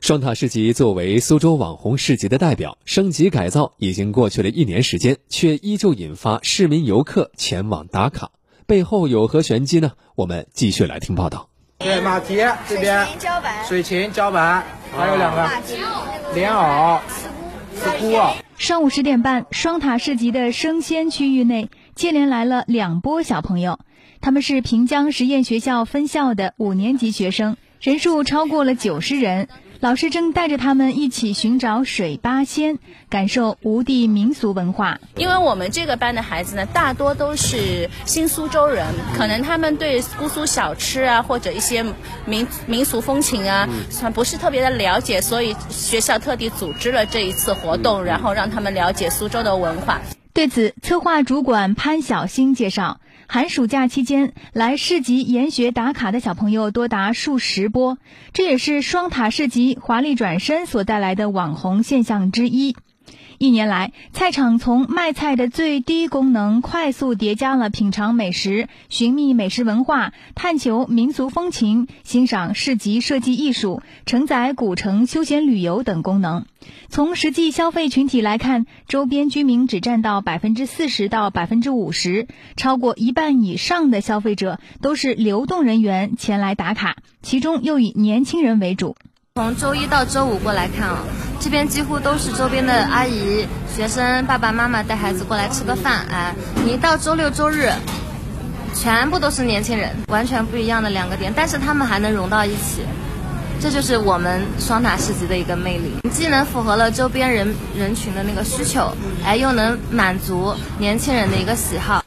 双塔市集作为苏州网红市集的代表，升级改造已经过去了一年时间，却依旧引发市民游客前往打卡，背后有何玄机呢？我们继续来听报道。对，马蹄这边水芹茭白，还有两个莲藕、刺菇。上午十点半，双塔市集的生鲜区域内接连来了两波小朋友，他们是平江实验学校分校的五年级学生，人数超过了九十人。老师正带着他们一起寻找水八仙，感受吴地民俗文化。因为我们这个班的孩子呢，大多都是新苏州人，可能他们对姑苏小吃啊，或者一些民民俗风情啊，不是特别的了解，所以学校特地组织了这一次活动，然后让他们了解苏州的文化。对此，策划主管潘小新介绍。寒暑假期间来市集研学打卡的小朋友多达数十波，这也是双塔市集华丽转身所带来的网红现象之一。一年来，菜场从卖菜的最低功能，快速叠加了品尝美食、寻觅美食文化、探求民俗风情、欣赏市集设计艺术、承载古城休闲旅游等功能。从实际消费群体来看，周边居民只占到百分之四十到百分之五十，超过一半以上的消费者都是流动人员前来打卡，其中又以年轻人为主。从周一到周五过来看啊，这边几乎都是周边的阿姨、学生、爸爸妈妈带孩子过来吃个饭。哎，你一到周六周日，全部都是年轻人，完全不一样的两个点，但是他们还能融到一起，这就是我们双塔市集的一个魅力，既能符合了周边人人群的那个需求，哎，又能满足年轻人的一个喜好。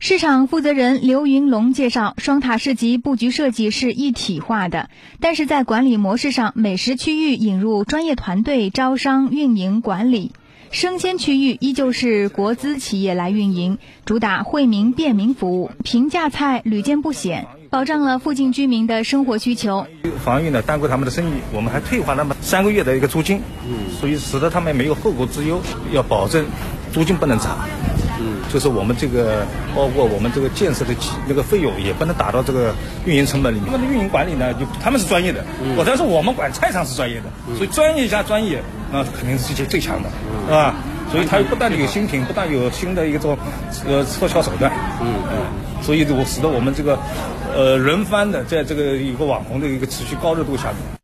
市场负责人刘云龙介绍，双塔市集布局设计是一体化的，但是在管理模式上，美食区域引入专业团队招商、运营、管理；生鲜区域依旧是国资企业来运营，主打惠民便民服务，平价菜屡见不鲜，保障了附近居民的生活需求。防疫呢，耽误他们的生意，我们还退还他们三个月的一个租金，所以使得他们没有后顾之忧，要保证租金不能涨。嗯，就是我们这个，包括我们这个建设的那个费用，也不能打到这个运营成本里面。他们的运营管理呢，就他们是专业的，我但是我们管菜场是专业的，所以专业加专业，那肯定是世界最强的，是吧？所以它不断的有新品，不断有新的一个种呃促销手段，嗯。嗯，所以我使得我们这个呃轮番的在这个一个网红的一个持续高热度下面，